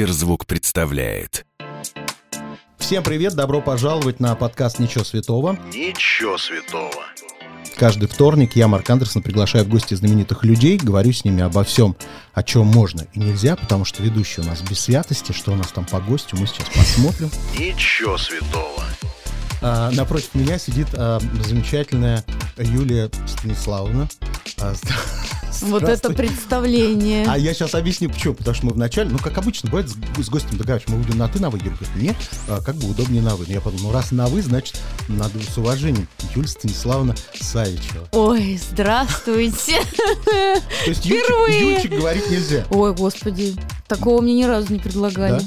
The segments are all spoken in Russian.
Сберзвук представляет. Всем привет, добро пожаловать на подкаст «Ничего святого». Ничего святого. Каждый вторник я, Марк Андерсон, приглашаю в гости знаменитых людей, говорю с ними обо всем, о чем можно и нельзя, потому что ведущий у нас без святости, что у нас там по гостю, мы сейчас посмотрим. Ничего святого. А, напротив меня сидит а, замечательная Юлия Станиславовна. А, вот это представление. А я сейчас объясню, почему. Потому что мы вначале, ну, как обычно, бывает, с, с гостем договариваемся, мы будем на «ты», на «вы», Юля говорит, нет, а, как бы удобнее на «вы». Но я подумал, ну, раз на «вы», значит, надо с уважением. Юлия Станиславовна Савичева. Ой, здравствуйте. То есть Юльчик говорить нельзя? Ой, господи, такого мне ни разу не предлагали.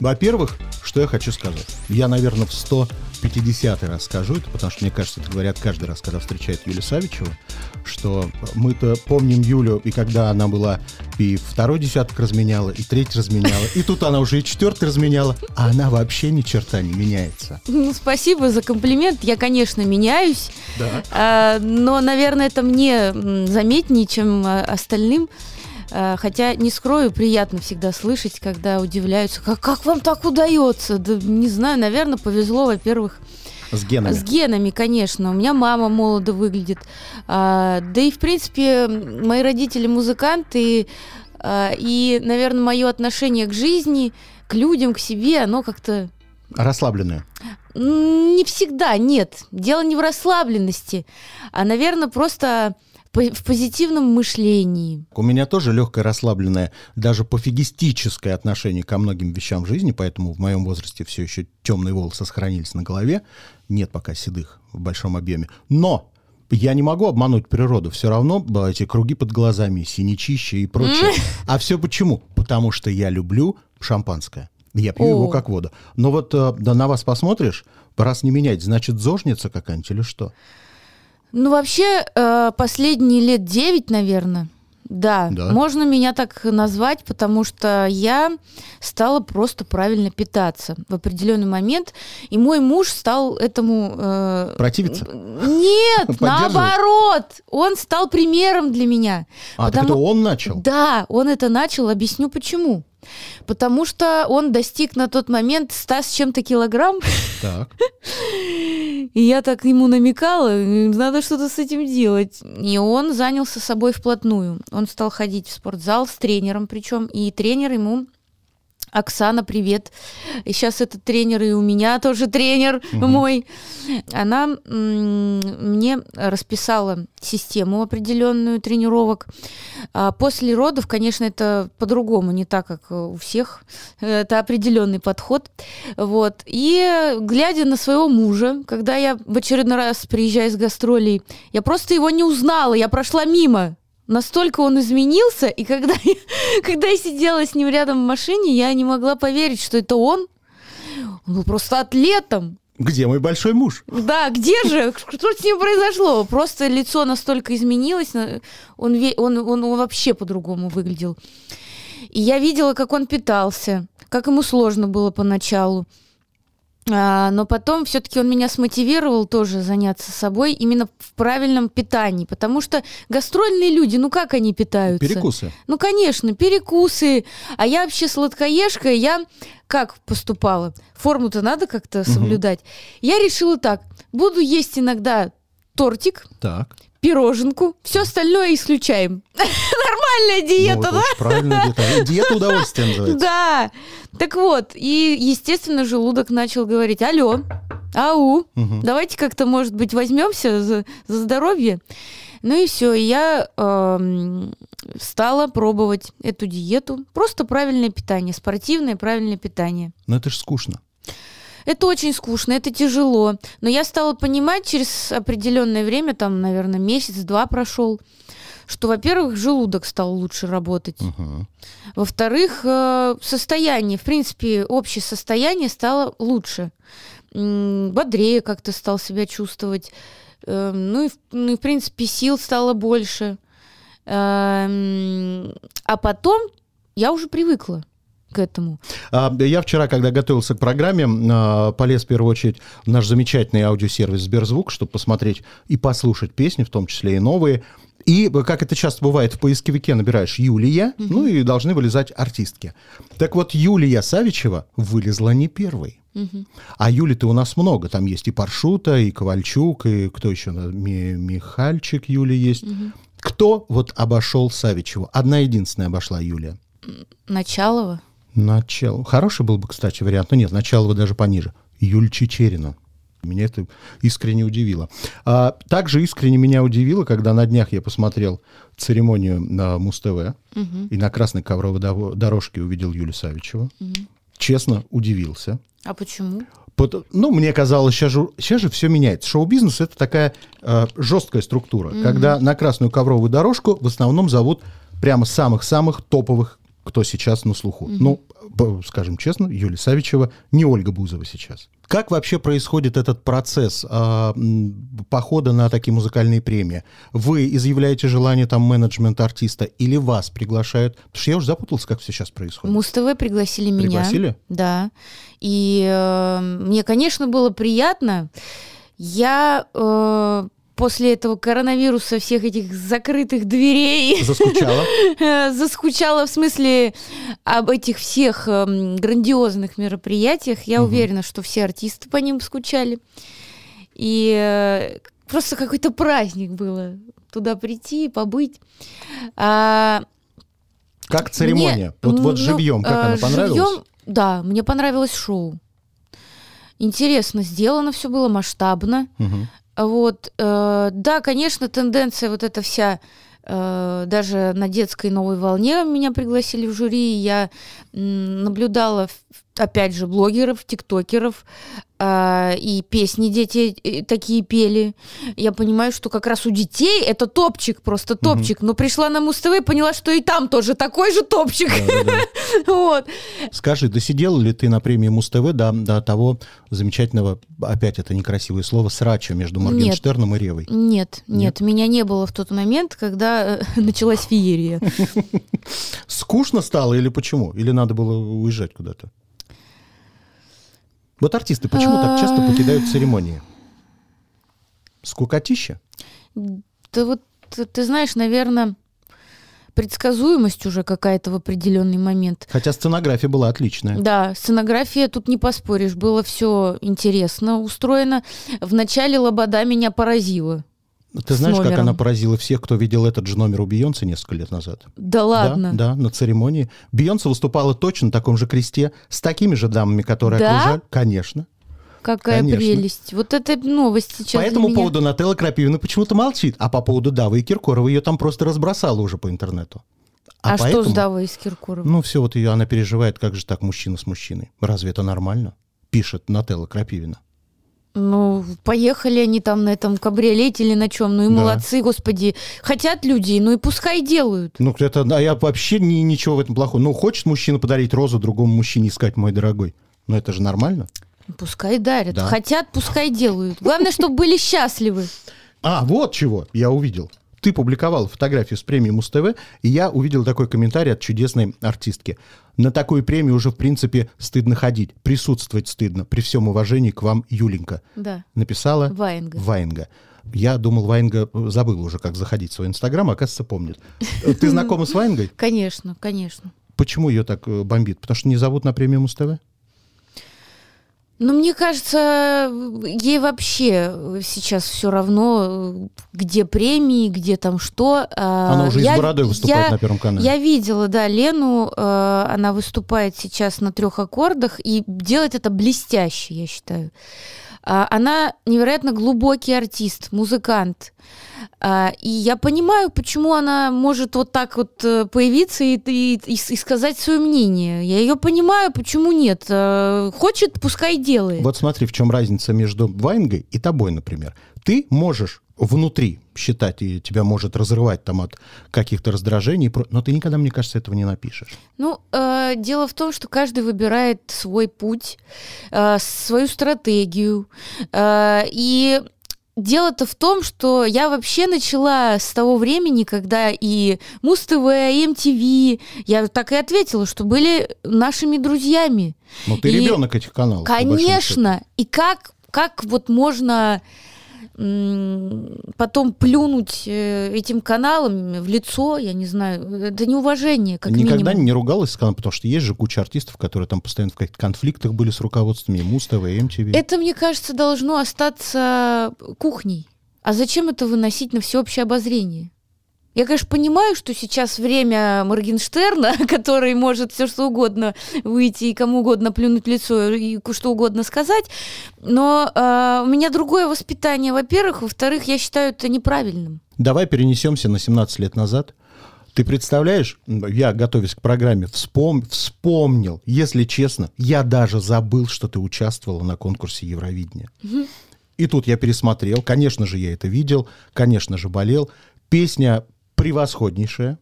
Во-первых, что я хочу сказать. Я, наверное, в 100 50 раз скажу это, потому что, мне кажется, это говорят каждый раз, когда встречают Юлию Савичеву, что мы-то помним Юлю, и когда она была и второй десяток разменяла, и третий разменяла, и тут она уже и четвертый разменяла, а она вообще ни черта не меняется. Ну, спасибо за комплимент. Я, конечно, меняюсь, да. а, но, наверное, это мне заметнее, чем а, остальным. А, хотя, не скрою, приятно всегда слышать, когда удивляются, как, как вам так удается? Да не знаю, наверное, повезло, во-первых, с генами. С генами, конечно. У меня мама молодо выглядит. А, да и, в принципе, мои родители музыканты. А, и, наверное, мое отношение к жизни, к людям, к себе, оно как-то... Расслабленное? Не всегда, нет. Дело не в расслабленности, а, наверное, просто в позитивном мышлении. У меня тоже легкое расслабленное, даже пофигистическое отношение ко многим вещам в жизни, поэтому в моем возрасте все еще темные волосы сохранились на голове. Нет пока седых в большом объеме. Но я не могу обмануть природу. Все равно эти круги под глазами, синячище и прочее. А все почему? Потому что я люблю шампанское. Я пью О. его как воду. Но вот э, да, на вас посмотришь, раз не менять, значит, зожница какая-нибудь или что? Ну, вообще, э, последние лет девять, наверное, да, да, можно меня так назвать, потому что я стала просто правильно питаться в определенный момент, и мой муж стал этому... Э, Противиться? Нет, наоборот, он стал примером для меня. А, потому... это он начал? Да, он это начал, объясню почему. Потому что он достиг на тот момент 100 с чем-то килограмм. Так. И я так ему намекала, надо что-то с этим делать. И он занялся собой вплотную. Он стал ходить в спортзал с тренером причем, и тренер ему Оксана, привет. И сейчас этот тренер, и у меня тоже тренер угу. мой. Она мне расписала систему определенную тренировок. А после родов, конечно, это по-другому, не так, как у всех. Это определенный подход. Вот. И глядя на своего мужа, когда я в очередной раз приезжаю с гастролей, я просто его не узнала, я прошла мимо настолько он изменился, и когда я, когда я сидела с ним рядом в машине, я не могла поверить, что это он. Он был просто атлетом. Где мой большой муж? Да, где же? Что с ним произошло? Просто лицо настолько изменилось, он, он, он, он вообще по-другому выглядел. И я видела, как он питался, как ему сложно было поначалу. А, но потом все-таки он меня смотивировал тоже заняться собой именно в правильном питании, потому что гастрольные люди, ну как они питаются? Перекусы. Ну, конечно, перекусы. А я вообще сладкоежка, я как поступала? Форму-то надо как-то соблюдать. Угу. Я решила так, буду есть иногда тортик. Так пироженку, все остальное исключаем. Нормальная диета, ну, да? Правильная диета. Диета удовольствия называется. Да. Так вот, и, естественно, желудок начал говорить, алло, ау, угу. давайте как-то, может быть, возьмемся за, за здоровье. Ну и все, я э, стала пробовать эту диету. Просто правильное питание, спортивное правильное питание. Но это же скучно. Это очень скучно, это тяжело. Но я стала понимать через определенное время, там, наверное, месяц-два прошел, что, во-первых, желудок стал лучше работать. Uh-huh. Во-вторых, э, состояние, в принципе, общее состояние стало лучше. Бодрее как-то стал себя чувствовать. Эм, ну и, ну и, в принципе, сил стало больше. Эм, а потом я уже привыкла. К этому. А, Я вчера, когда готовился к программе, а, полез в первую очередь в наш замечательный аудиосервис Сберзвук, чтобы посмотреть и послушать песни, в том числе и новые. И, как это часто бывает, в поисковике набираешь Юлия, ну и должны вылезать артистки. Так вот, Юлия Савичева вылезла не первой. А Юли-то у нас много. Там есть и Паршута, и Ковальчук, и кто еще? Ми- Михальчик Юли есть. Кто вот обошел Савичеву? Одна единственная обошла Юлия. Началова. Начало. Хороший был бы, кстати, вариант. Но нет, начало даже пониже. Юль Чечерина. Меня это искренне удивило. А, также искренне меня удивило, когда на днях я посмотрел церемонию на Муз-ТВ и на красной ковровой дорожке увидел Юлию Савичеву. Честно, удивился. А почему? Пот- Ну, мне казалось, сейчас же, сейчас же все меняется. Шоу-бизнес это такая э, жесткая структура, когда на красную ковровую дорожку в основном зовут прямо самых-самых топовых, кто сейчас на слуху. Ну, п- скажем честно, Юлия Савичева, не Ольга Бузова сейчас. Как вообще происходит этот процесс м, похода на такие музыкальные премии? Вы изъявляете желание там менеджмента артиста или вас приглашают? Потому что я уже запутался, как все сейчас происходит. Муз-ТВ пригласили меня. Пригласили? Да. И э, мне, конечно, было приятно. Я э, после этого коронавируса, всех этих закрытых дверей, Заскучала? э, заскучала в смысле об этих всех эм, грандиозных мероприятиях. Я уверена, что все артисты по ним скучали. И э, просто какой-то праздник было туда прийти, побыть. А, Как церемония? мне, вот, вот ну, живьем, как э, она понравилась? живьем, да, мне понравилось шоу. Интересно сделано все было, масштабно. Мгм. Вот, э, да, конечно, тенденция вот эта вся, э, даже на детской новой волне меня пригласили в жюри, я наблюдала, ф- опять же, блогеров, тиктокеров, а, и песни дети э, такие пели. Я понимаю, что как раз у детей это топчик, просто топчик. Но пришла на Муз-ТВ и поняла, что и там тоже такой же топчик. Вот. Скажи, досидел ли ты на премии Муз-ТВ до, до того замечательного, опять это некрасивое слово, срача между Нет. Моргенштерном и Ревой? Нет, нет, меня не было в тот момент, когда э, началась феерия. Скучно стало или почему? Или надо было уезжать куда-то? Вот артисты почему так часто покидают церемонии? Скукотища? Да вот, ты, знаешь, наверное, предсказуемость уже какая-то в определенный момент. Хотя сценография была отличная. Да, сценография, тут не поспоришь, было все интересно устроено. В начале Лобода меня поразила. Ты с знаешь, как она поразила всех, кто видел этот же номер у Бейонсе несколько лет назад? Да ладно. Да, да, на церемонии. Бейонсе выступала точно на таком же кресте, с такими же дамами, которые Да? окружали. Конечно. Какая Конечно. прелесть. Вот это новость сейчас по этому меня. поводу Нателла Крапивина почему-то молчит, а по поводу Давы и Киркорова ее там просто разбросала уже по интернету. А, что поэтому- с Давой из Киркоровым? Ну, все вот ее, она переживает, как же так мужчина с мужчиной. Разве это нормально? Пишет Нателла Крапивина. Ну, поехали они там на этом кабриолете или на чем. Ну и Да. молодцы, господи. Хотят люди, ну и пускай делают. Ну, это, а я вообще ни- ничего в этом плохого. Ну, хочет мужчина подарить розу другому мужчине искать, мой дорогой. Но это же нормально. Пускай дарят. Да. Хотят, пускай делают. Главное, чтобы были счастливы. А, вот чего я увидел. Ты публиковал фотографию с премией Муз-ТВ, и я увидел такой комментарий от чудесной артистки. На такую премию уже, в принципе, стыдно ходить. Присутствовать стыдно. При всем уважении к вам, Юленька. Да. Написала Ваенга. Ваенга. Я думал, Ваенга забыл уже, как заходить в свой Инстаграм, а оказывается, помнит. Э, Ты знакома с Ваенгой? Конечно, конечно. Почему ее так э, бомбит? Потому что не зовут на премию Муз-ТВ? Но мне кажется, ей вообще сейчас все равно, где премии, где там что. А, Она уже я- с бородой выступает я- на Первом канале. Я видела, да, Лену, э, она выступает сейчас на трех аккордах и делает это блестяще, я считаю. А, Она невероятно глубокий артист, музыкант. А, И я понимаю, почему она может вот так вот э, появиться и, и- и сказать свое мнение. Я ее понимаю, почему нет. Э, Хочет, пускай делает. Вот смотри, в чем разница между Ваенгой и тобой, например. Ты можешь внутри считать, и тебя может разрывать там от каких-то раздражений, но ты никогда, мне кажется, этого не напишешь. Ну, э, дело в том, что каждый выбирает свой путь, э, свою стратегию. Э, и дело-то в том, что я вообще начала с того времени, когда и Муз-ТВ, и MTV, я так и ответила, что были нашими друзьями. Ну, ты И, ребенок этих каналов. Конечно. И как, как вот можно потом плюнуть э, этим каналам в лицо, я не знаю, это неуважение, как Никогда минимум. не ругалась с каналом, потому что есть же куча артистов, которые там постоянно в каких-то конфликтах были с руководствами, и Муз-ТВ, и MTV. Это, мне кажется, должно остаться кухней. А зачем это выносить на всеобщее обозрение? Я, конечно, понимаю, что сейчас время Моргенштерна, который может все что угодно выйти и кому угодно плюнуть в лицо и что угодно сказать, но э, у меня другое воспитание, во-первых. Во-вторых, я считаю это неправильным. Давай перенесемся на 17 лет назад. Ты представляешь, я, готовясь к программе, вспом- вспомнил, если честно, я даже забыл, что ты участвовала на конкурсе Евровидения. И тут я пересмотрел, конечно же, я это видел, конечно же, болел. Песня превосходнейшая.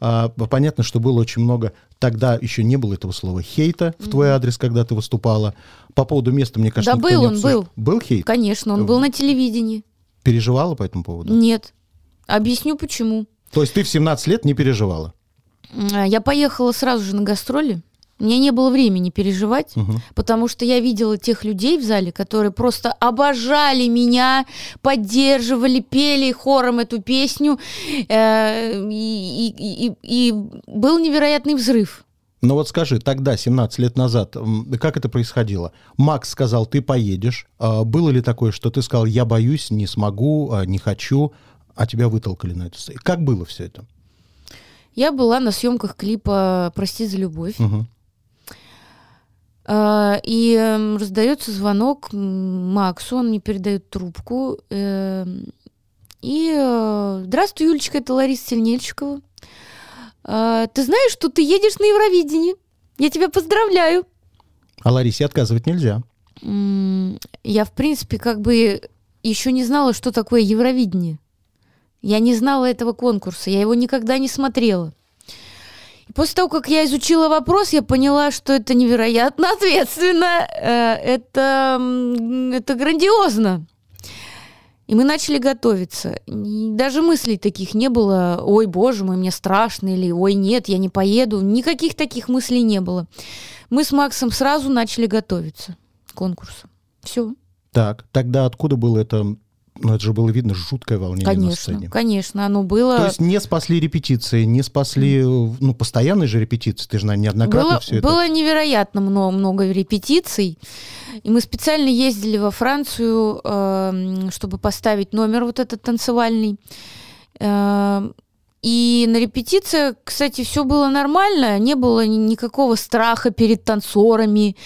А, понятно, что было очень много, тогда еще не было этого слова хейта в твой адрес, когда ты выступала. По поводу места, мне кажется, Да был он, был. Был хейт? Конечно, он был на телевидении. Переживала по этому поводу? Нет. Объясню почему. То есть ты в 17 лет не переживала? М, Я поехала сразу же на гастроли. У меня не было времени переживать, Мгм. потому что я видела тех людей в зале, которые просто обожали меня, поддерживали, пели хором эту песню, э, и, и- и- и был невероятный взрыв. Ну вот скажи, тогда, 17 лет назад, как это происходило? Макс сказал, ты поедешь. А было ли такое, что ты сказал, я боюсь, не смогу, а, не хочу, а тебя вытолкали на эту сцену? Как было все это? Я была на съемках клипа «Прости за любовь», Мгм. А, И эм, раздается звонок Максу, он мне передает трубку. эм, И э, здравствуй, Юлечка, это Лариса Сильнельчикова. А, Ты знаешь, что ты едешь на Евровидение? Я тебя поздравляю. А Ларисе отказывать нельзя. Я, в принципе, как бы еще не знала, что такое Евровидение. Я не знала этого конкурса, я его никогда не смотрела. И после того, как я изучила вопрос, я поняла, что это невероятно ответственно, э, это, это грандиозно. И мы начали готовиться. И даже мыслей таких не было, ой, боже мой, мне страшно, или ой, нет, я не поеду. Никаких таких мыслей не было. Мы с Максом сразу начали готовиться к конкурсу. Все. Так, тогда откуда было это? Ну, это же было видно жуткое волнение на Конечно, сцене. конечно, оно было. То есть не спасли репетиции, не спасли, ну, постоянные же репетиции, ты же, наверное, неоднократно было, все это... было невероятно много, много репетиций. И мы специально ездили во Францию, эм, чтобы поставить номер вот этот танцевальный. И на репетициях, кстати, все было нормально, не было ни- никакого страха перед танцорами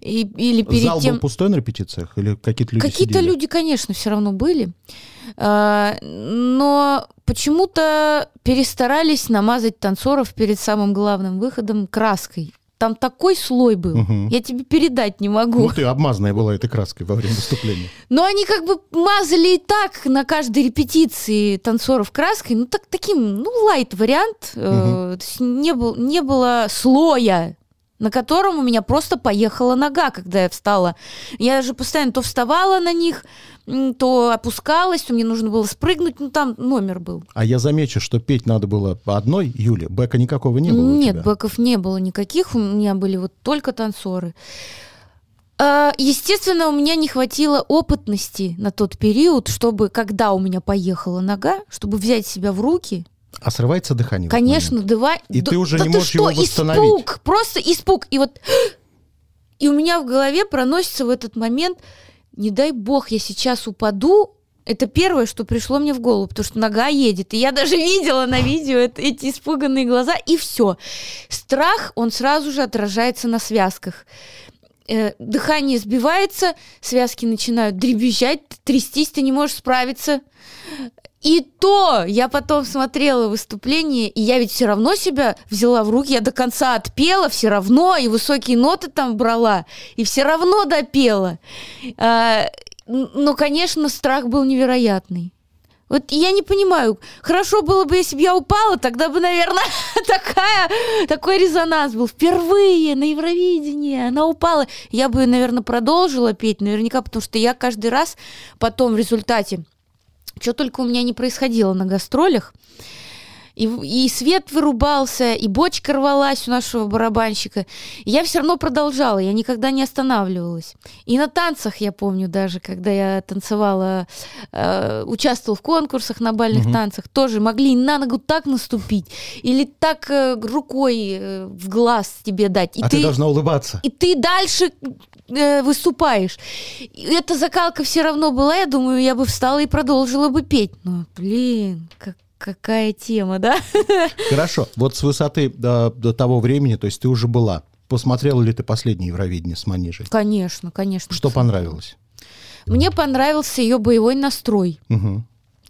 и- или перед Зал тем. был пустой на репетициях? Или какие-то люди Какие-то сидели? люди, конечно, все равно были. А, Но почему-то перестарались намазать танцоров перед самым главным выходом краской. Там такой слой был, Мгм. я тебе передать не могу. Ну, ты обмазанная была этой краской во время выступления. Но они как бы мазали и так на каждой репетиции танцоров краской, ну так таким, ну лайт вариант, э, то есть не был, не было слоя, на котором у меня просто поехала нога, когда я встала. Я же постоянно то вставала на них, то опускалась, то мне нужно было спрыгнуть, ну там номер был. А я замечу, что петь надо было по одной Юле, бэка никакого не было Нет, бэков не было никаких, у меня были вот только танцоры. А, Естественно, у меня не хватило опытности на тот период, чтобы, когда у меня поехала нога, чтобы взять себя в руки. А срывается дыхание? Конечно, давай. И ты уже да не ты можешь что, его восстановить. Испуг, просто испуг. И вот и у меня в голове проносится в этот момент, не дай бог, я сейчас упаду. Это первое, что пришло мне в голову, потому что нога едет. И я даже видела на видео это- эти испуганные глаза, и все. Страх, он сразу же отражается на связках. Э, дыхание сбивается, связки начинают дребезжать, трястись, ты не можешь справиться. И то я потом смотрела выступление, и я ведь все равно себя взяла в руки, я до конца отпела все равно, и высокие ноты там брала, и все равно допела. А, но, конечно, страх был невероятный. Вот я не понимаю. Хорошо было бы, если бы я упала, тогда бы, наверное, такая, такой резонанс был. Впервые на Евровидении она упала. Я бы, наверное, продолжила петь, наверняка, потому что я каждый раз потом в результате, что только у меня не происходило на гастролях, и, и свет вырубался, и бочка рвалась у нашего барабанщика. И я все равно продолжала, я никогда не останавливалась. И на танцах, я помню даже, когда я танцевала, э, участвовала в конкурсах на бальных Мгм. танцах, тоже могли на ногу так наступить, или так э, рукой э, в глаз тебе дать. И а ты... должна улыбаться. и ты дальше э, выступаешь. И эта закалка все равно была, я думаю, я бы встала и продолжила бы петь. Но, блин, как, какая тема, да? Хорошо. Вот с высоты до, до того времени, то есть ты уже была. Посмотрела ли ты последнее Евровидение с Манижей? Конечно, конечно. Что понравилось? Мне понравился ее боевой настрой. Мгм.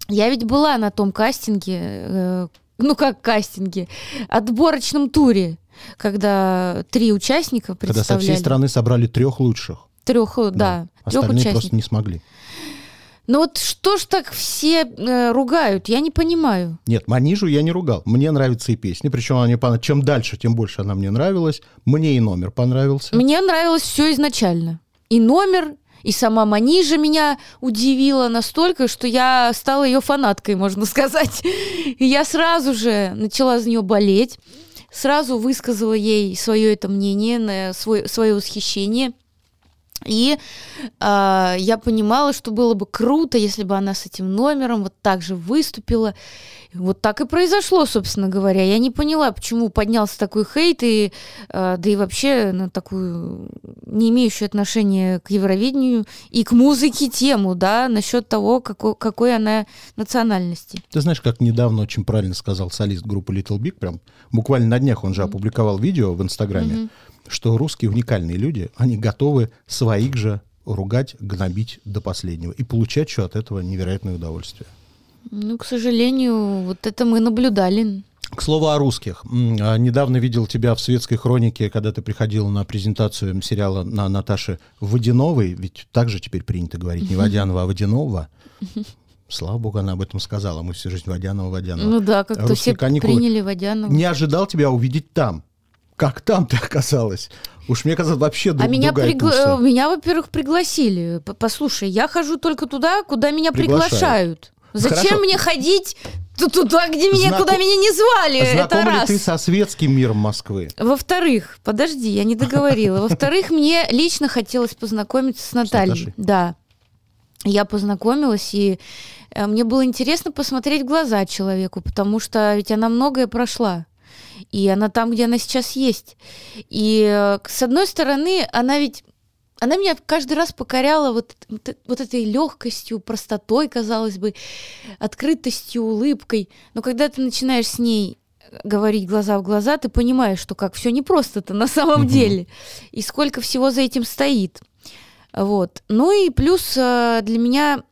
Я ведь была на том кастинге, э, ну как кастинге, отборочном туре, когда три участника Когда со представляли. всей страны собрали трех лучших. Трех, э, да, трех участников. просто не смогли. Ну вот что ж так все э, ругают, я не понимаю. Нет, Манижу я не ругал. Мне нравятся и песни. Причем она мне понрав- чем дальше, тем больше она мне нравилась. Мне и номер понравился. Мне нравилось все изначально. И номер, и сама Манижа меня удивила настолько, что я стала ее фанаткой, можно сказать. И я сразу же начала за нее болеть, сразу высказала ей свое это мнение, свой, свое восхищение. И а, я понимала, что было бы круто, если бы она с этим номером вот так же выступила. Вот так и произошло, собственно говоря. Я не поняла, почему поднялся такой хейт, и, а, да и вообще на такую не имеющую отношения к Евровидению и к музыке тему, да, насчет того, какой, какой она национальности. Ты знаешь, как недавно очень правильно сказал солист группы Little Big, прям буквально на днях он же опубликовал видео в Инстаграме, что русские уникальные люди, они готовы своих же ругать, гнобить до последнего и получать что от этого невероятное удовольствие. Ну, к сожалению, вот это мы наблюдали. К слову о русских. А, Недавно видел тебя в светской хронике, когда ты приходила на презентацию сериала на Наташи Водяновой, ведь также теперь принято говорить не Водянова, а Водянова. Слава богу, она об этом сказала. Мы всю жизнь Водянова, Водянова. Ну да, как-то все каникулы. приняли Водянова. Не ожидал тебя увидеть там. Как там ты оказалась? Уж мне казалось, вообще А друг- меня, другая пригла- э, меня, во-первых, пригласили. Послушай, я хожу только туда, куда меня Приглашают. приглашают. Зачем Хорошо. мне ходить ту- туда, где меня, Знако- куда меня не звали? Это Знакома ли раз. ты со светским миром Москвы? Во-вторых, подожди, я не договорила. Во-вторых, мне лично хотелось познакомиться с Натальей. Да. Я познакомилась, и э, мне было интересно посмотреть в глаза человеку, потому что ведь она многое прошла. И она там, где она сейчас есть. И э, с одной стороны, она ведь она меня каждый раз покоряла вот, вот э- этой легкостью, простотой, казалось бы, открытостью, улыбкой. Но когда ты начинаешь с ней говорить глаза в глаза, ты понимаешь, что как все непросто-то на самом Мгм. деле. И сколько всего за этим стоит. Вот. Ну и плюс э, для меня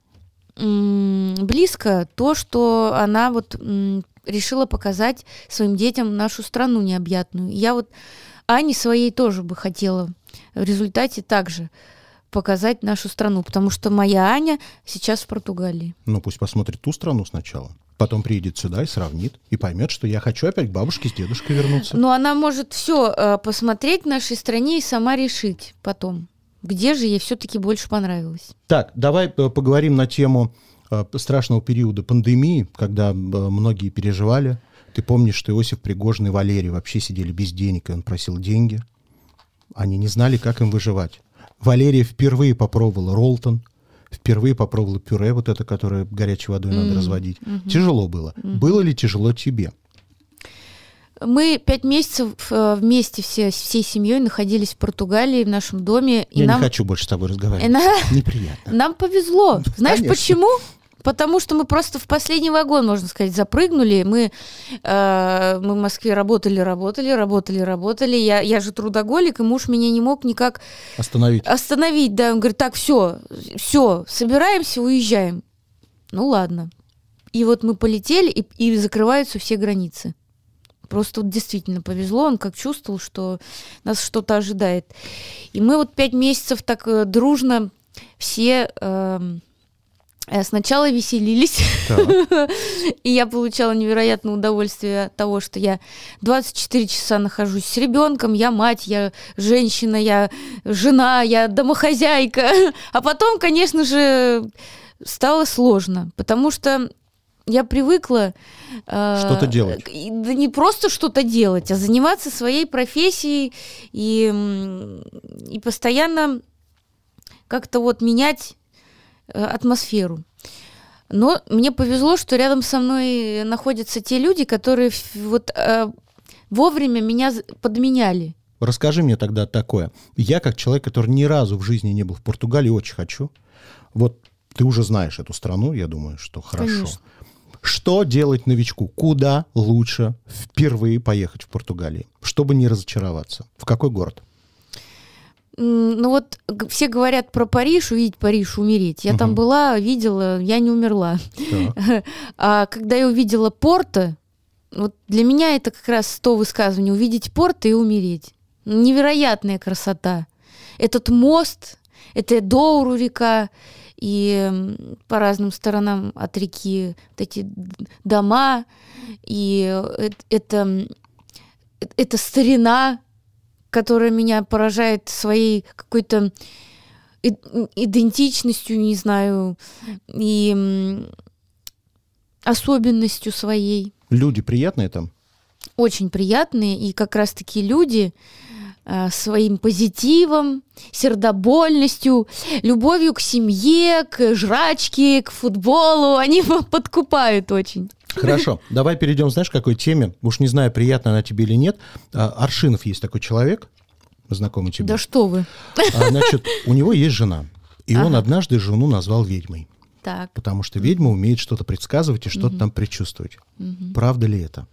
близко то, что она вот решила показать своим детям нашу страну необъятную. Я вот Ане своей тоже бы хотела в результате также показать нашу страну, потому что моя Аня сейчас в Португалии. Ну, пусть посмотрит ту страну сначала. Потом приедет сюда и сравнит. И поймет, что я хочу опять к бабушке с дедушкой вернуться. Но она может все посмотреть в нашей стране и сама решить потом, где же ей все-таки больше понравилось. Так, давай э, поговорим на тему э, страшного периода пандемии, когда э, многие переживали. Ты помнишь, что Иосиф Пригожин и Валерий вообще сидели без денег, и он просил деньги. Они не знали, как им выживать. Валерия впервые попробовала роллтон, впервые попробовала пюре, вот это, которое горячей водой надо Мгм, разводить. мгм. Тяжело было. Было ли тяжело тебе? Мы пять месяцев э, вместе все, всей семьей находились в Португалии, в нашем доме. И Я нам, не хочу больше с тобой и разговаривать. на- Неприятно. нам повезло. Знаешь Конечно. почему? Потому что мы просто в последний вагон, можно сказать, запрыгнули. Мы, э, мы в Москве работали, работали, работали, работали. Я, я же трудоголик, и муж меня не мог никак Остановить. остановить. Да, он говорит, так, все, все, собираемся, уезжаем. Ну ладно. И вот мы полетели, и, и закрываются все границы. Просто вот действительно повезло, он как чувствовал, что нас что-то ожидает. И мы вот пять месяцев так э, дружно все Э, Сначала веселились, и я получала невероятное удовольствие от того, что я 24 часа нахожусь с ребенком, я мать, я женщина, я жена, я домохозяйка. А потом, конечно же, стало сложно, потому что я привыкла... э, Что-то делать. Да не просто что-то делать, а заниматься своей профессией и, и постоянно как-то вот менять э, атмосферу. Но мне повезло, что рядом со мной находятся те люди, которые вот э, вовремя меня подменяли. Расскажи мне тогда такое. Я, как человек, который ни разу в жизни не был в Португалии, очень хочу. Вот ты уже знаешь эту страну, я думаю, что хорошо. Конечно. Что делать новичку? Куда лучше впервые поехать в Португалии, чтобы не разочароваться? В какой город? Ну вот все говорят про Париж, увидеть Париж, умереть. Я там Мгм. была, видела, я не умерла. Так. А когда я увидела Порто, вот для меня это как раз то высказывание увидеть Порто и умереть. Невероятная красота. Этот мост, это Доуру река, и по разным сторонам от реки вот эти дома, и э- это, э- это старина, которая меня поражает своей какой-то идентичностью, не знаю, и особенностью своей. Люди приятные там? Очень приятные, и как раз-таки люди э, своим позитивом, сердобольностью, любовью к семье, к жрачке, к футболу, они подкупают очень. Хорошо, давай перейдем, знаешь, к какой теме. Уж не знаю, приятно она тебе или нет. А, Аршинов есть такой человек, знакомый тебе. Да что вы. А, Значит, у него есть жена. И он Ага. однажды жену назвал ведьмой. Так, Потому что ведьма умеет что-то предсказывать и что-то там предчувствовать. Правда ли это?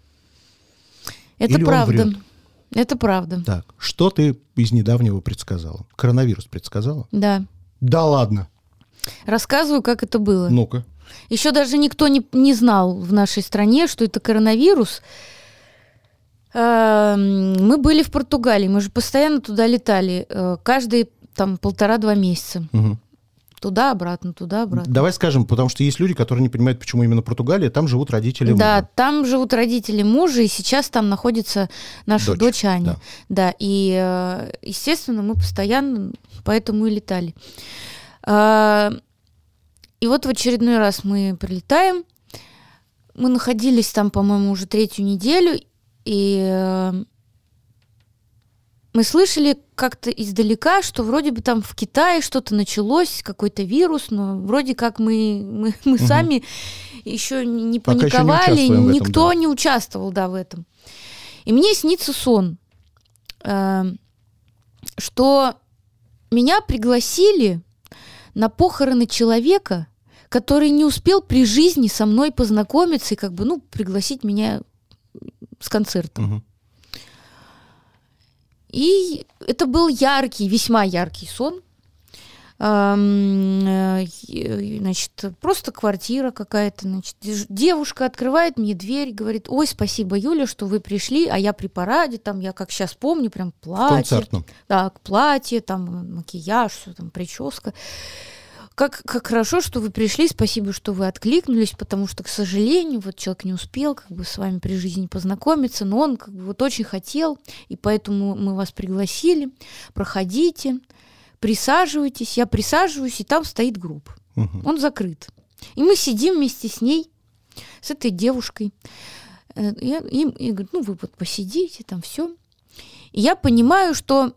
это Или он правда. Это правда. Так, что ты из недавнего предсказала? Коронавирус предсказала? Да. Да ладно. Рассказываю, как это было. Ну-ка. Еще даже никто не, не знал в нашей стране, что это коронавирус. Эм, Мы были в Португалии, мы же постоянно туда летали, э, каждые там полтора-два месяца. Мгм. Туда-обратно, туда-обратно. Давай скажем, потому что есть люди, которые не понимают, почему именно Португалия, там живут родители Да, мужа. там живут родители мужа, и сейчас там находится наша Дочь, дочь, Аня. да. Да. и, э, естественно, мы постоянно поэтому и летали. И вот в очередной раз мы прилетаем. Мы находились там, по-моему, уже третью неделю, и э, мы слышали как-то издалека, что вроде бы там в Китае что-то началось, какой-то вирус, но вроде как мы, мы, мы Мгм. сами еще не Пока еще не паниковали, в этом, никто да. не участвовал, да, в этом. И мне снится сон, э, что меня пригласили на похороны человека, который не успел при жизни со мной познакомиться и как бы, ну, пригласить меня с концертом. Мгм. И это был яркий, весьма яркий сон. Э, Значит, просто квартира какая-то. Значит, девушка открывает мне дверь, говорит, ой, спасибо, Юля, что вы пришли, а я при параде, там, я как сейчас помню, прям платье. концертном. Да, к платье, там макияж, все там прическа. Как, как хорошо, что вы пришли, спасибо, что вы откликнулись, потому что, к сожалению, вот человек не успел как бы с вами при жизни познакомиться, но он как бы вот очень хотел, и поэтому мы вас пригласили. Проходите, присаживайтесь. Я присаживаюсь, и там стоит группа. Мгм. Он закрыт. И мы сидим вместе с ней, с этой девушкой. Э, И, и, и говорит, ну вы вот посидите, там все. И я понимаю, что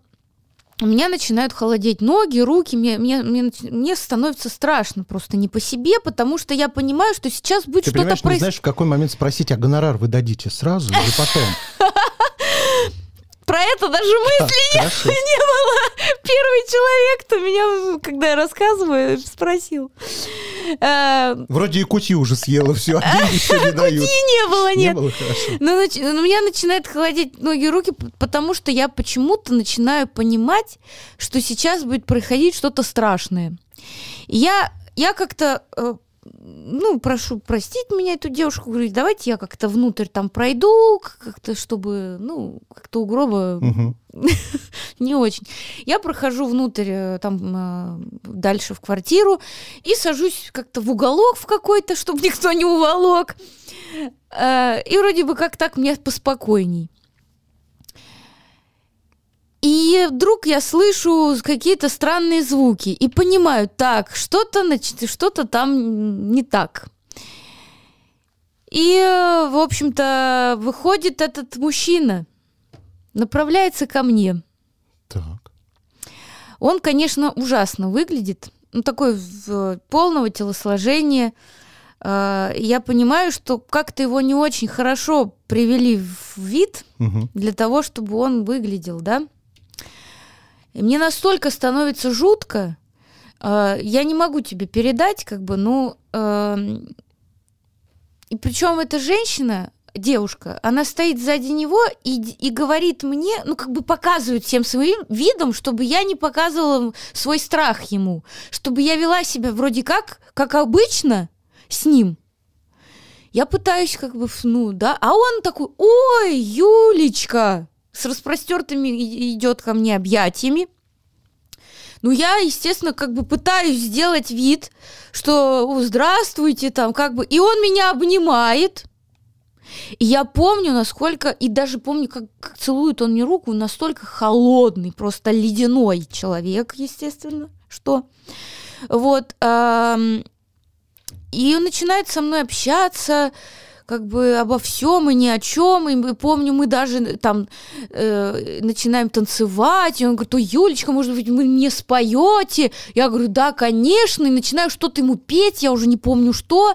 у меня начинают холодеть ноги, руки, мне, мне, мне, мне становится страшно просто не по себе, потому что я понимаю, что сейчас будет Ты что-то происходить. знаешь, в какой момент спросить, а гонорар вы дадите сразу или потом? Про это даже мысли А, Хорошо. не было. Первый человек, кто меня, когда я рассказываю, спросил. Э, Вроде и кути уже съела, все, а еще не дают. Не было, Не нет. было хорошо. Но нач- но у меня начинает холодеть ноги и руки, потому что я почему-то начинаю понимать, что сейчас будет происходить что-то страшное. И я, я как-то э, ну, прошу простить меня, эту девушку, говорю, давайте я как-то внутрь там пройду, как-то, чтобы, ну, как-то у гроба Мгм. не очень. Я прохожу внутрь, э, там, э, дальше в квартиру, и сажусь как-то в уголок в какой-то, чтобы никто не уволок. Э, И вроде бы как так мне поспокойней. И вдруг я слышу какие-то странные звуки и понимаю, так, что-то что-то там не так. И, в общем-то, выходит этот мужчина, направляется ко мне. Так. Он, конечно, ужасно выглядит. Ну, такой полного телосложения. Э, Я понимаю, что как-то его не очень хорошо привели в вид Мгм. для того, чтобы он выглядел, да? Мне настолько становится жутко, э, я не могу тебе передать, как бы, ну, эм, и причем эта женщина, девушка, она стоит сзади него и, и говорит мне, ну, как бы показывает всем своим видом, чтобы я не показывала свой страх ему, чтобы я вела себя вроде как, как обычно с ним. Я пытаюсь как бы, ну, да, а он такой, ой, Юлечка, с распростертыми идет ко мне объятиями. Ну, я, естественно, как бы пытаюсь сделать вид, что «О, здравствуйте, там, как бы, и он меня обнимает. И я помню, насколько, и даже помню, как, как целует он мне руку, настолько холодный, просто ледяной человек, естественно, что. Вот. ам, и он начинает со мной общаться, как бы обо всем и ни о чем. И мы- помню, мы даже там э, начинаем танцевать. И он говорит, ой, Юлечка, может быть, вы мне споете? Я говорю, да, конечно. И начинаю что-то ему петь, я уже не помню что.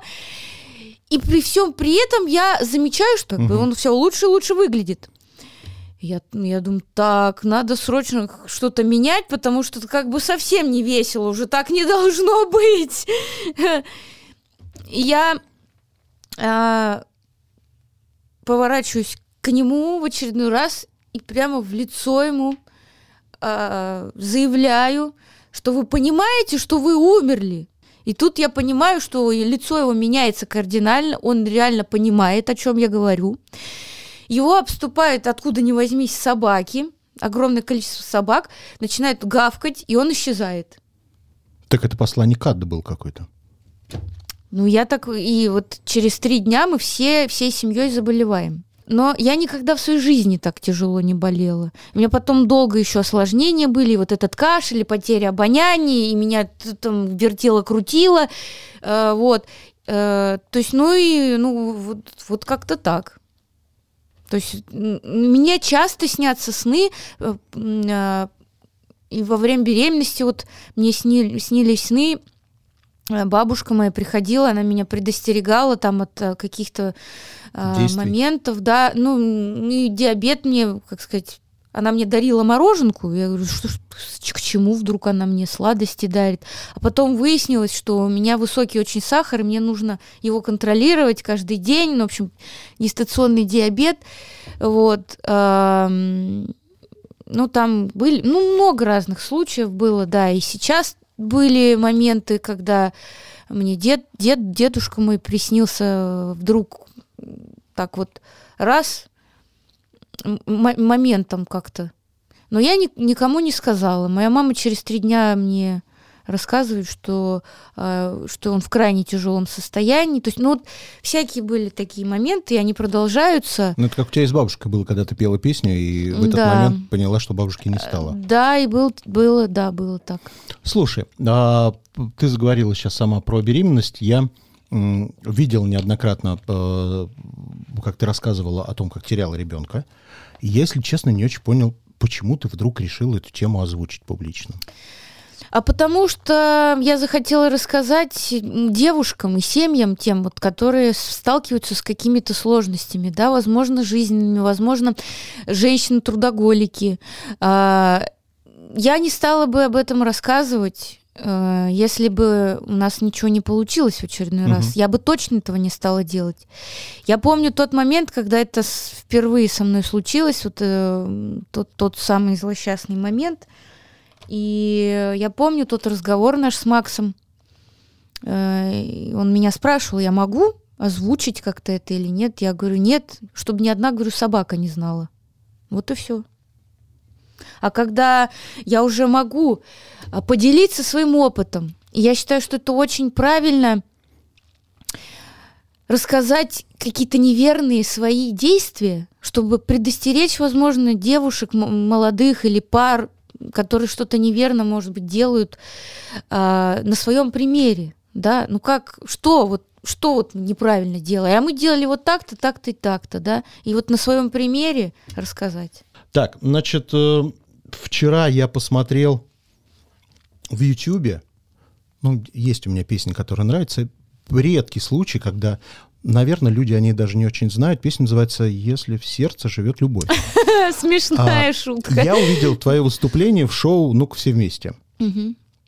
И при всем при этом я замечаю, что Мгм. он все лучше и лучше выглядит. Я, я думаю, так, надо срочно что-то менять, потому что это как бы совсем не весело, уже так не должно быть. Я а, поворачиваюсь к нему в очередной раз и прямо в лицо ему а, заявляю, что вы понимаете, что вы умерли. И тут я понимаю, что лицо его меняется кардинально, он реально понимает, о чем я говорю. Его обступают откуда ни возьмись собаки, огромное количество собак, начинают гавкать, и он исчезает. Так это посланник ада был какой-то. Ну, я так... И вот через три дня мы все, всей семьей заболеваем. Но я никогда в своей жизни так тяжело не болела. У меня потом долго еще осложнения были, вот этот кашель, потеря обоняния, и меня там вертело-крутило. э, вот. Э, то есть, ну и ну, вот, вот как-то так. То есть мне часто снятся сны, э, э, и во время беременности вот мне сни- снились сны, бабушка моя приходила, она меня предостерегала там от э, каких-то э, моментов, да, ну м, и диабет мне, как сказать, она мне дарила мороженку, я говорю, что, к чему вдруг она мне сладости дарит, а потом выяснилось, что у меня высокий очень сахар, и мне нужно его контролировать каждый день, ну, в общем, гестационный диабет, вот, эм, ну, там были, ну, много разных случаев было, да, и сейчас были моменты, когда мне дед, дед, дедушка мой приснился вдруг так вот раз моментом как-то. Но я ни- никому не сказала. Моя мама через три дня мне рассказывает, что, э, что он в крайне тяжелом состоянии. То есть, ну, вот всякие были такие моменты, и они продолжаются. Ну, это как у тебя с бабушкой было, когда ты пела песню, и в этот Да. момент поняла, что бабушки не стало. Да, и был, было, да, было так. Слушай, а, ты заговорила сейчас сама про беременность. Я видел неоднократно, э, как ты рассказывала о том, как теряла ребенка. И если честно, не очень понял, почему ты вдруг решила эту тему озвучить публично. А потому что я захотела рассказать девушкам и семьям тем, вот, которые сталкиваются с какими-то сложностями, да, возможно, жизненными, возможно, женщины-трудоголики. А, Я не стала бы об этом рассказывать, э, если бы у нас ничего не получилось в очередной Мгм. раз. Я бы точно этого не стала делать. Я помню тот момент, когда это впервые со мной случилось, вот э, тот, тот самый злосчастный момент. И я помню тот разговор наш с Максом. э, он меня спрашивал, я могу озвучить как-то это или нет. Я говорю, нет, чтобы ни одна, говорю, собака не знала. Вот и все. А когда я уже могу а, поделиться своим опытом, я считаю, что это очень правильно рассказать какие-то неверные свои действия, чтобы предостеречь, возможно, девушек молодых или пар, которые что-то неверно, может быть, делают э, на своем примере, да, ну как, что вот что вот неправильно делали, а мы делали вот так-то, так-то и так-то, да, и вот на своем примере рассказать. Так, значит, э, вчера я посмотрел в Ютьюбе, ну, есть у меня песня, которая нравится, редкий случай, когда, наверное, люди о ней даже не очень знают. Песня называется «Если в сердце живет любовь». Смешная а, шутка. Я увидел твое выступление в шоу «Ну-ка все вместе».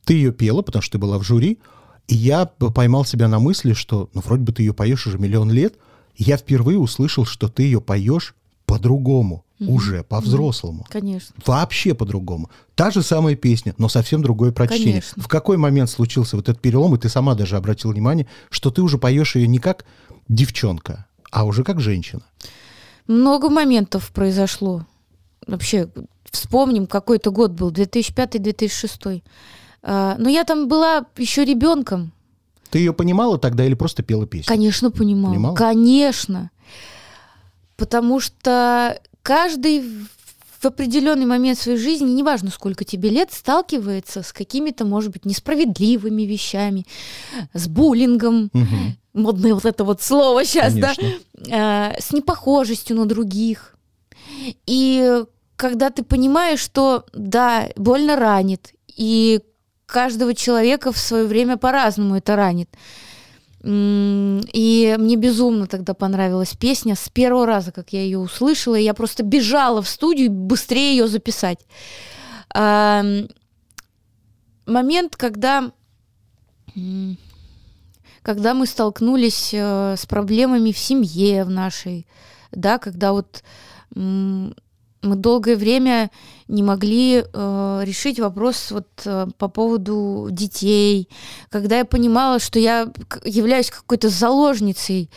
Ты ее пела, потому что ты была в жюри, и я поймал себя на мысли, что, ну, вроде бы ты ее поешь уже миллион лет, я впервые услышал, что ты ее поешь по-другому угу. уже по-взрослому. Конечно. Вообще по-другому. Та же самая песня, но совсем другое прочтение. Конечно. В какой момент случился вот этот перелом, и ты сама даже обратила внимание, что ты уже поешь ее не как девчонка, а уже как женщина? Много моментов произошло. Вообще, вспомним, какой-то год был, 2005-2006. А, но я там была еще ребенком. Ты ее понимала тогда или просто пела песню? Конечно, понимала. понимала? Конечно. Потому что каждый в определенный момент своей жизни, неважно сколько тебе лет, сталкивается с какими-то, может быть, несправедливыми вещами, с буллингом, угу. модное вот это вот слово сейчас, Конечно. да, э, с непохожестью на других. И когда ты понимаешь, что да, больно ранит, и каждого человека в свое время по-разному это ранит. И мне безумно тогда понравилась песня с первого раза, как я ее услышала. И я просто бежала в студию быстрее ее записать. Момент, когда, когда мы столкнулись э, с проблемами в семье в нашей, да, когда вот мы долгое время не могли э, решить вопрос вот э, по поводу детей, когда я понимала, что я являюсь какой-то заложницей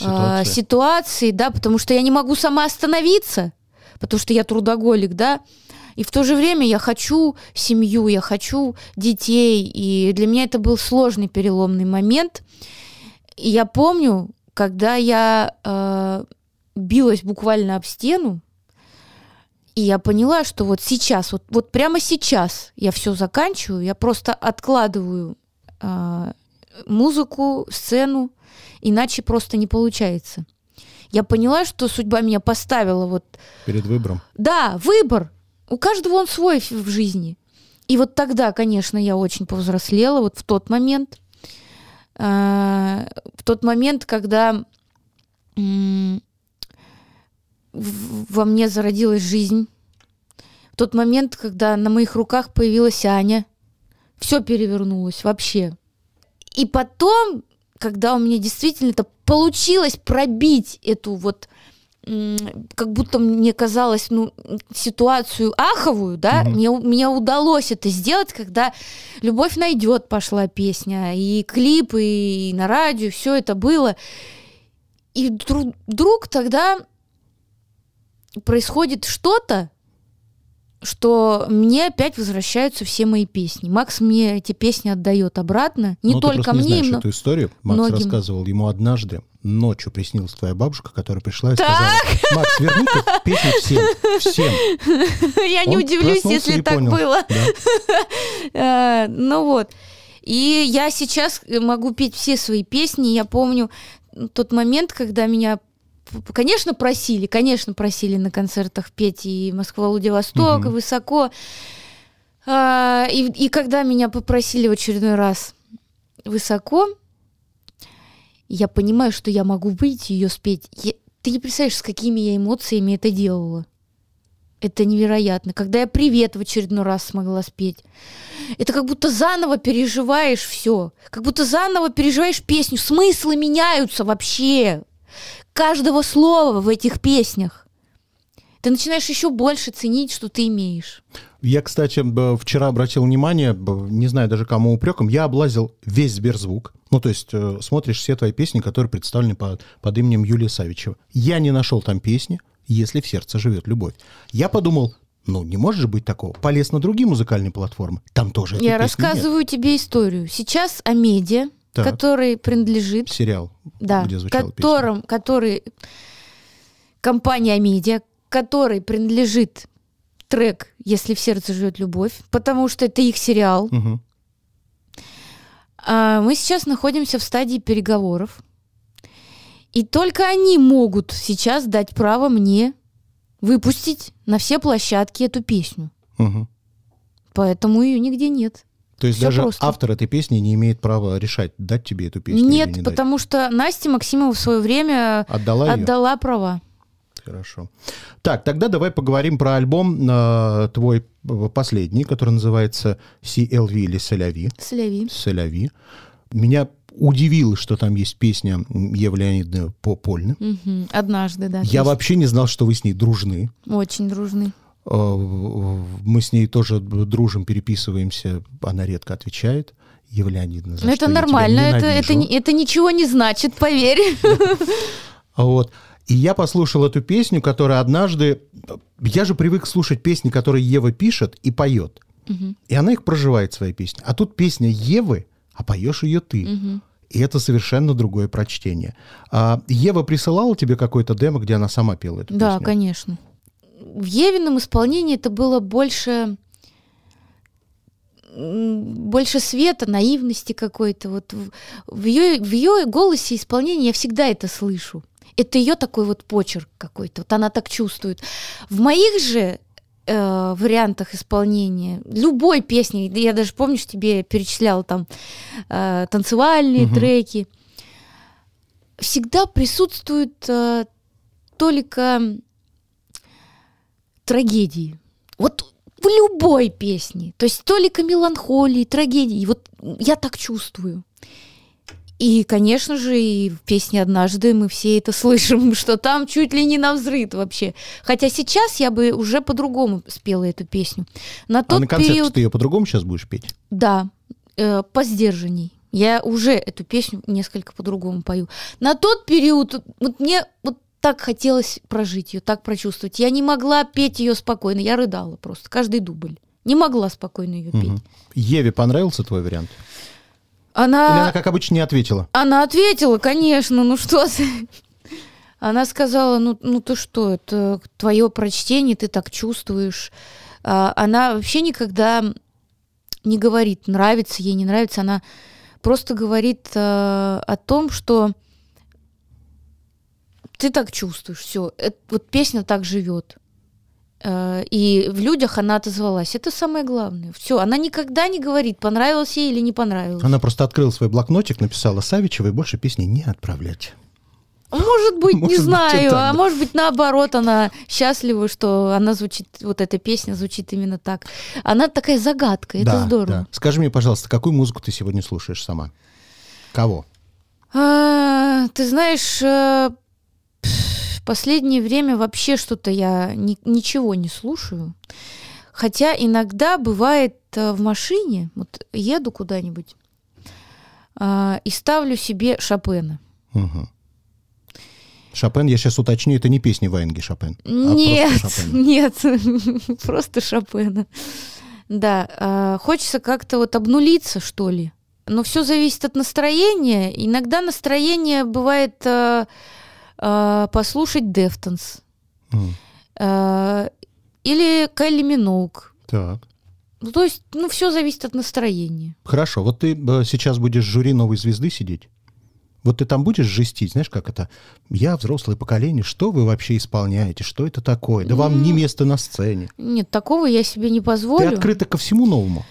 э, ситуации, да, потому что я не могу сама остановиться, потому что я трудоголик, да, и в то же время я хочу семью, я хочу детей, и для меня это был сложный переломный момент. И я помню, когда я э, билась буквально об стену, и я поняла, что вот сейчас, вот, вот прямо сейчас я все заканчиваю, я просто откладываю э, музыку, сцену, иначе просто не получается. Я поняла, что судьба меня поставила вот... Перед выбором. Да, выбор. У каждого он свой в жизни. И вот тогда, конечно, я очень повзрослела, вот в тот момент. Э, в тот момент, когда во мне зародилась жизнь. В тот момент, когда на моих руках появилась Аня, все перевернулось вообще. И потом, когда у меня действительно это получилось пробить эту вот как будто мне казалось, ну, ситуацию аховую, да, угу. мне, мне удалось это сделать, когда «Любовь найдет» пошла песня, и клип, и на радио, все это было. И вдруг, вдруг тогда происходит что-то, что мне опять возвращаются все мои песни. Макс мне эти песни отдает обратно. Не но только ты мне, не знаешь но... эту историю. Макс многим. рассказывал ему однажды ночью приснилась твоя бабушка, которая пришла и так? сказала: Макс, верни песню всем, всем. Я не удивлюсь, если так было. А, ну вот. И я сейчас могу петь все свои песни. Я помню тот момент, когда меня конечно, просили, конечно, просили на концертах петь и Москва, Владивосток, угу. и высоко. А, и, и когда меня попросили в очередной раз высоко, я понимаю, что я могу выйти ее спеть. Я, ты не представляешь, с какими я эмоциями это делала. Это невероятно. Когда я привет в очередной раз смогла спеть. Это как будто заново переживаешь все. Как будто заново переживаешь песню. Смыслы меняются вообще каждого слова в этих песнях. ты начинаешь еще больше ценить, что ты имеешь. Я, кстати, вчера обратил внимание, не знаю даже кому упреком, я облазил весь Сберзвук. Ну, то есть э, смотришь все твои песни, которые представлены по- под именем Юлия Савичева. Я не нашел там песни «Если в сердце живет любовь». Я подумал, ну, не может же быть такого. Полез на другие музыкальные платформы. Там тоже этой Я песни нет. рассказываю тебе историю. Сейчас о медиа, Так. который принадлежит Сериал, да, где звучала песня. которым, который компания Медиа, которой принадлежит трек «Если в сердце живет любовь», потому что это их сериал. Мгм. А мы сейчас находимся в стадии переговоров. И только они могут сейчас дать право мне выпустить на все площадки эту песню. Мгм. Поэтому ее нигде нет. То есть Всё даже просто. автор этой песни не имеет права решать, дать тебе эту песню нет, или не дать. потому что Настя Максимова в свое время Отдала ее? отдала права. Хорошо. Так, тогда давай поговорим про альбом э, твой э, последний, который называется CLV или Соляви. Соляви. Соляви. Меня удивило, что там есть песня Евы Леонидовны по Польне. Мгм. Однажды, да. Я песня. вообще не знал, что вы с ней дружны. Очень дружны. Э, Мы с ней тоже дружим, переписываемся. Она редко отвечает. Ева Леонидовна, за Ну, что это нормально, это, это, это ничего не значит, поверь. Вот. И я послушал эту песню, которая однажды... Я же привык слушать песни, которые Ева пишет и поет. И она их проживает, свои песни. А тут песня Евы, а поешь ее ты. И это совершенно другое прочтение. А Ева присылала тебе какой-то демо, где она сама пела эту Да, песню? конечно. В Евином исполнении это было больше больше света, наивности какой-то. Вот в, ее, в ее голосе исполнении я всегда это слышу. Это ее такой вот почерк какой-то. Вот она так чувствует. В моих же э, вариантах исполнения любой песни, я даже помню, что тебе перечисляла там э, танцевальные Мгм. треки, всегда присутствует э, только трагедии. Вот в любой песне. То есть только меланхолии, трагедии. Вот я так чувствую. И, конечно же, и в песне «Однажды» мы все это слышим, что там чуть ли не на взрыв вообще. Хотя сейчас я бы уже по-другому спела эту песню. На А тот на концерте период, ты ее по-другому сейчас будешь петь? да, э, по сдержанней. Я уже эту песню несколько по-другому пою. На тот период вот мне вот так хотелось прожить ее, так прочувствовать. Я не могла петь ее спокойно, я рыдала просто каждый дубль. Не могла спокойно ее петь. Еве понравился твой вариант? Она... Или она, как обычно, не ответила? Она ответила, конечно, ну что ты. Она сказала, ну, ну ты что, это твое прочтение, ты так чувствуешь. А, Она вообще никогда не говорит, нравится ей, не нравится. Она просто говорит э, о том, что ты так чувствуешь, все. Вот песня так живет. Э, И в людях она отозвалась. Это самое главное. Все, она никогда не говорит, понравилось ей или не понравилось. Она просто открыла свой блокнотик, написала Савичева и больше песни не отправлять. Может быть, Может не быть, знаю, а может быть, наоборот, она счастлива, что она звучит, вот эта песня звучит именно так. Она такая загадка, это Да, здорово. да. Скажи мне, пожалуйста, какую музыку ты сегодня слушаешь сама? Кого? А, ты знаешь, э, последнее время вообще что-то я ни- ничего не слушаю. Хотя иногда бывает э, в машине, вот еду куда-нибудь а, и ставлю себе Шопена. Мгм. Шопен, я сейчас уточню, это не песни Ваенги Шопен. а Нет, Шопен. нет, просто Шопена. Да, а, хочется как-то вот обнулиться, что ли. Но все зависит от настроения. Иногда настроение бывает а, а, послушать Deftones а, или Кайли Миноуг. Так. Ну, то есть, ну, все зависит от настроения. Хорошо, вот ты э, сейчас будешь в жюри «Новой звезды» сидеть? Вот ты там будешь жестить, знаешь, как это? Я взрослое поколение, что вы вообще исполняете? Что это такое? Да вам не место на сцене. Нет, такого я себе не Ты позволю. открыта ко всему новому.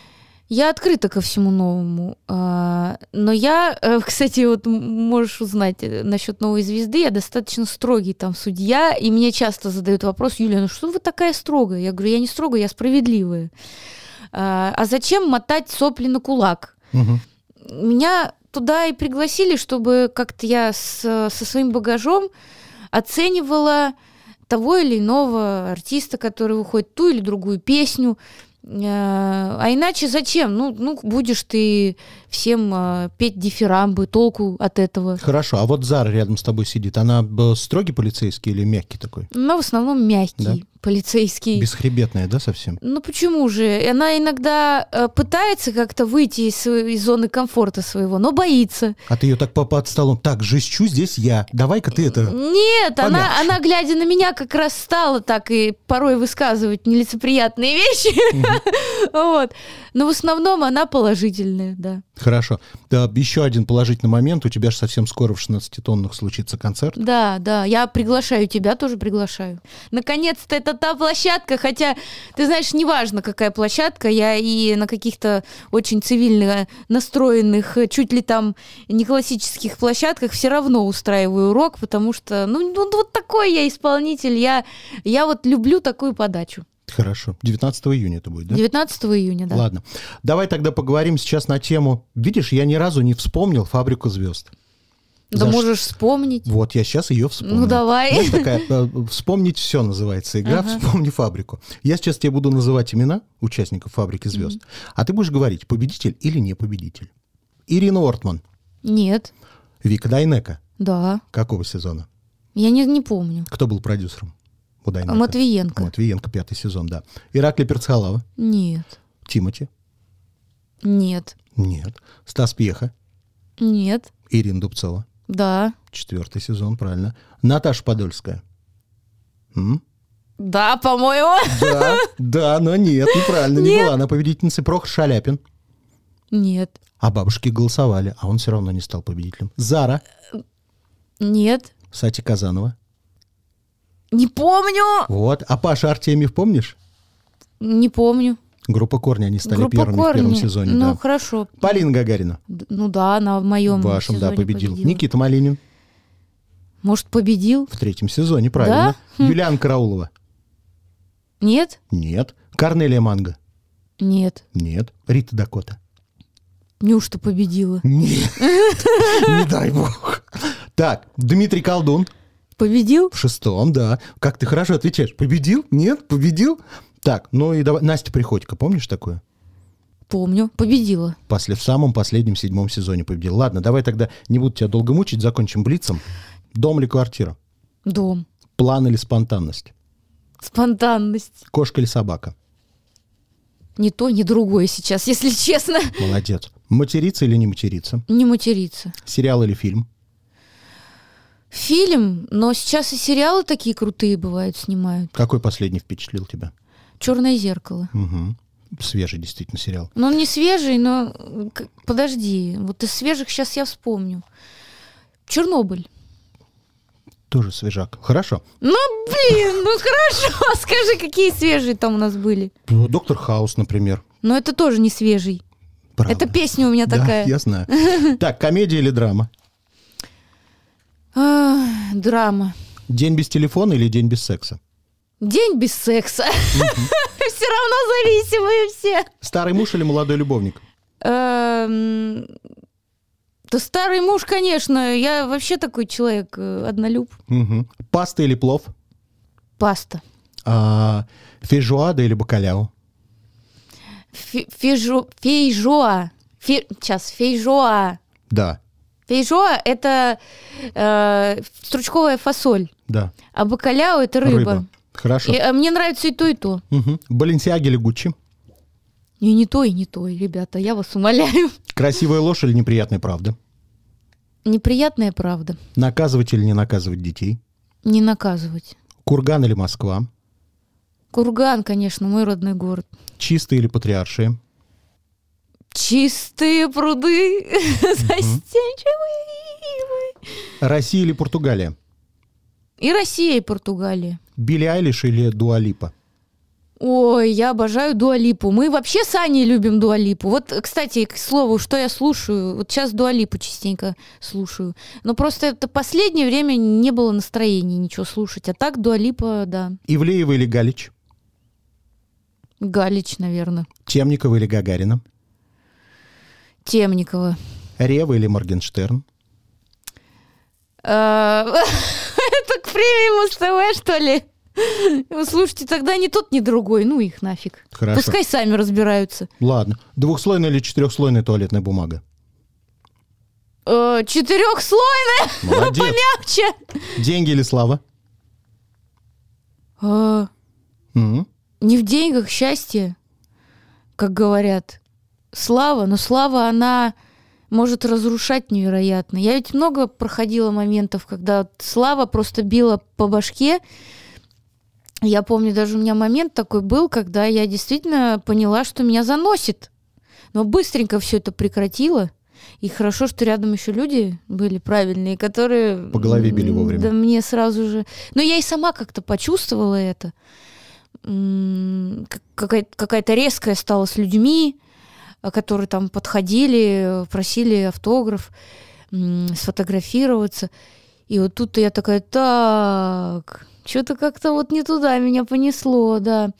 Я открыта ко всему новому. а, Но я, э, кстати, вот можешь узнать э, насчет новой звезды, я достаточно строгий там судья, и мне часто задают вопрос, Юлия, ну что вы такая строгая? Я говорю, я не строгая, я справедливая. А а зачем мотать сопли на кулак? Мгм. Меня туда и пригласили, чтобы как-то я с- со своим багажом оценивала того или иного артиста, который выходит, ту или другую песню. А иначе зачем? Ну, ну будешь ты всем э, петь дифирамбы, толку от этого. Хорошо, а вот Зара рядом с тобой сидит. Она э, строгий полицейский или мягкий такой? Но в основном мягкий, Да? полицейский. Бесхребетная, да, совсем? Ну почему же? Она иногда э, пытается как-то выйти из, из зоны комфорта своего, но боится. А ты ее так по под столом. Так, жестчу здесь я. Давай-ка ты это... Нет, она, она, глядя на меня, как раз стала так и порой высказывать нелицеприятные вещи. Вот. Но в основном она положительная, да. Хорошо. Да, еще один положительный момент. У тебя же совсем скоро в 16-тонных случится концерт. Да, да, я приглашаю тебя, тоже приглашаю. Наконец-то это та площадка, хотя, ты знаешь, неважно, какая площадка, я и на каких-то очень цивильно настроенных, чуть ли там не классических площадках все равно устраиваю урок, потому что, ну, ну, вот такой я исполнитель, я, я вот люблю такую подачу. Хорошо. 19 июня это будет, да? 19 июня, да. Ладно. Давай тогда поговорим сейчас на тему. Видишь, я ни разу не вспомнил «Фабрику звезд». Да За ш- можешь вспомнить. Вот, я сейчас ее вспомнил. Ну, давай. Знаешь, такая, э, вспомнить все называется игра Ага. «Вспомни фабрику». Я сейчас тебе буду называть имена участников «Фабрики звезд», а ты будешь говорить, победитель или не победитель. Ирина Ортман, Нет, Вика Дайнека. да, Какого сезона? я не, не помню. Кто был продюсером у Дайнека? Матвиенко. Матвиенко, пятый сезон, да. Иракли Перцхалава. Нет, Тимати. нет, Нет. Стас Пьеха. нет, Ирина Дубцова. да, Четвертый сезон, правильно. Наташа Подольская. М? да, по-моему. Да, да, но нет, неправильно, не Нет. была она победительницей. Прохор Шаляпин. Нет, А бабушки голосовали, а он все равно не стал победителем. Зара, нет, Сати Казанова. Не помню, Вот. А Паша Артемьев, помнишь? не помню. Группа Корни, они стали Группа первыми в первом Корни. сезоне. Ну, да. хорошо. Полина Гагарина. Ну да, она в моем В вашем, да, сезоне победил. победила. Никита Малинин Может, победил? в третьем сезоне, правильно. Да? Хм. Юлиан Караулова. Нет? Нет. Корнелия Манго. Нет. Нет. Рита Дакота. Неужто победила? Нет. Не дай бог. Так, Дмитрий Колдун Победил? в шестом, да. Как ты хорошо отвечаешь. Победил? Нет? Победил? Так, ну и давай. Настя Приходько, помнишь такое? Помню. Победила. После, в самом последнем седьмом сезоне победил. Ладно, давай тогда не буду тебя долго мучить, закончим блицом. Дом или квартира? Дом. План или спонтанность? Спонтанность. Кошка или собака? Ни то, ни другое сейчас, если честно. Молодец. Материться или не материться? Не материться. Сериал или фильм? Фильм, но сейчас и сериалы такие крутые бывают, снимают. Какой последний впечатлил тебя? Черное зеркало. Угу. Свежий действительно сериал. Ну, он не свежий, но подожди. Вот из свежих сейчас я вспомню. Чернобыль. Тоже свежак. Хорошо. Ну, блин, ну хорошо. Скажи, какие свежие там у нас были. Ну, Доктор Хаус, например. Но это тоже не свежий. Правда. Это песня у меня Да, такая. я знаю. Так, комедия или драма? Ах, драма. День без телефона или день без секса? День без секса. Все равно зависимые все. Старый муж или молодой любовник? Эм, Да старый муж, конечно. Я вообще такой человек, э, однолюб. Паста или плов? Паста. А, фейжуада или бакаляо? Фе- Фейжо... Фейжоа. Фе- Сейчас, фейжоа. Да, Фейжоа — это э, стручковая фасоль, да. а бакаляо — это рыба. Хорошо. И, а мне нравится и то, и то. Мгм. Баленсиаги или Гуччи? И не то, и не то, ребята, я вас умоляю. Красивая ложь или неприятная правда? Неприятная правда. Наказывать или не наказывать детей? Не наказывать. Курган или Москва? Курган, конечно, мой родной город. Чистые или патриаршие? Чистые пруды, застенчивые ивы. Россия или Португалия? И Россия, и Португалия. Билли Айлиш или Дуалипа? Ой, я обожаю Дуалипу. Мы вообще с Аней любим Дуалипу. Вот, кстати, к слову, что я слушаю. Вот сейчас Дуалипу частенько слушаю. Но просто это последнее время не было настроения ничего слушать. А так Дуалипа, да. Ивлеева или Галич? Галич, наверное. Темникова или Гагарина? Темникова. Рева или Моргенштерн? А, Это к премии Муз-ТВ, что ли? Слушайте, тогда ни тот, ни другой. Ну их нафиг. Хорошо. Пускай сами разбираются. Ладно. Двухслойная или четырехслойная туалетная бумага? Э, Четырехслойная, Молодец. помягче. Деньги или слава? Мгм. Не в деньгах счастье, как говорят. Слава, но слава, она может разрушать невероятно. Я ведь много проходила моментов, когда слава просто била по башке. Я помню, даже у меня момент такой был, когда я действительно поняла, что меня заносит. Но быстренько все это прекратила. И хорошо, что рядом еще люди были правильные, которые... По голове били вовремя. Да мне сразу же... Но я и сама как-то почувствовала это. Какая- какая-то резкая стала с людьми, которые там подходили, просили автограф, сфотографироваться. И вот тут я такая, так, что-то как-то вот не туда меня понесло, да.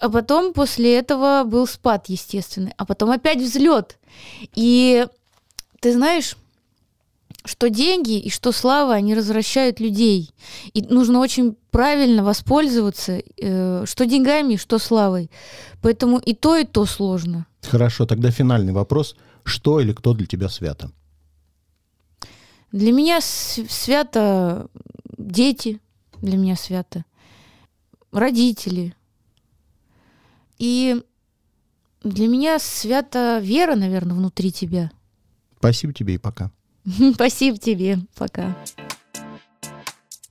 А потом после этого был спад, естественный. А потом опять взлет. И ты знаешь, что деньги и что слава, они развращают людей. И нужно очень правильно воспользоваться, э, что деньгами, что славой. Поэтому и то, и то сложно. Хорошо, тогда финальный вопрос. Что или кто для тебя свято? Для меня свято дети, для меня свято родители. И для меня свято вера, наверное, внутри тебя. Спасибо тебе и пока. Спасибо тебе. Пока.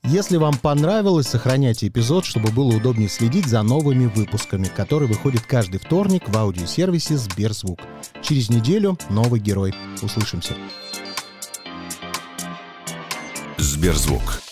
Если вам понравилось, сохраняйте эпизод, чтобы было удобнее следить за новыми выпусками, которые выходят каждый вторник в аудиосервисе Сберзвук. Через неделю новый герой. Услышимся. Сберзвук.